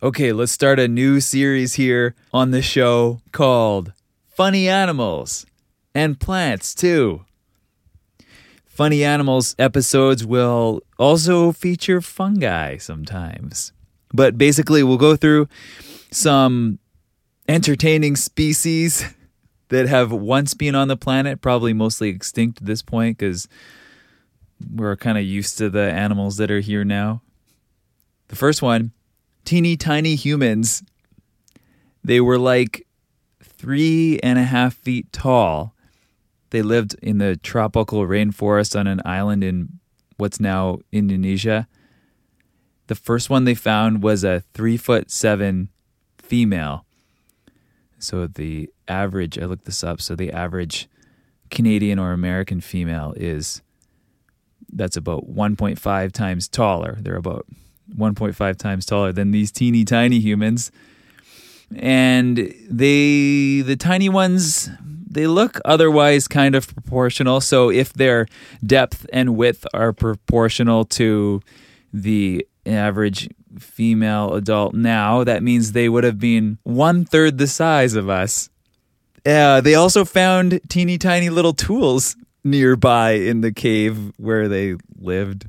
Okay, let's start a new series here on the show called Funny Animals and Plants, too. Funny Animals episodes will also feature fungi sometimes. But basically, we'll go through some entertaining species that have once been on the planet, probably mostly extinct at this point because we're kind of used to the animals that are here now. The first one teeny tiny humans. They were like three and a half feet tall. They lived in the tropical rainforest on an island in what's now Indonesia. The first one they found was a three foot seven female. So the average, I looked this up, so the average Canadian or American female is that's about 1.5 times taller. They're about 1.5 times taller than these teeny tiny humans. And they, the tiny ones, they look otherwise kind of proportional. So if their depth and width are proportional to the average female adult now, that means they would have been one third the size of us. Uh, they also found teeny tiny little tools nearby in the cave where they lived.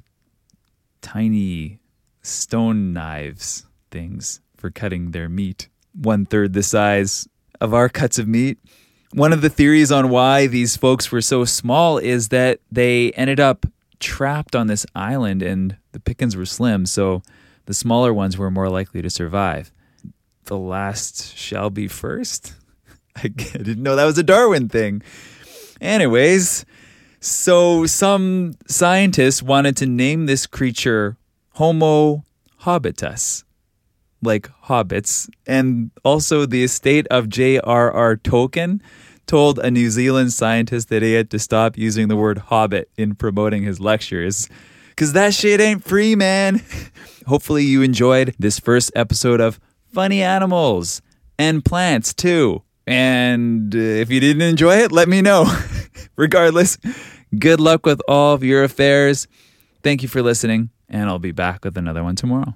Tiny stone knives things for cutting their meat, one third the size of our cuts of meat. One of the theories on why these folks were so small is that they ended up trapped on this island and the pickings were slim, so the smaller ones were more likely to survive. The last shall be first? I didn't know that was a Darwin thing. Anyways, so some scientists wanted to name this creature Homo hobbitus, like hobbits, and also the estate of J.R.R. Tolkien told a New Zealand scientist that he had to stop using the word hobbit in promoting his lectures. Cause that shit ain't free, man. Hopefully, you enjoyed this first episode of Funny Animals and Plants, too. And uh, if you didn't enjoy it, let me know. Regardless, good luck with all of your affairs. Thank you for listening and I'll be back with another one tomorrow.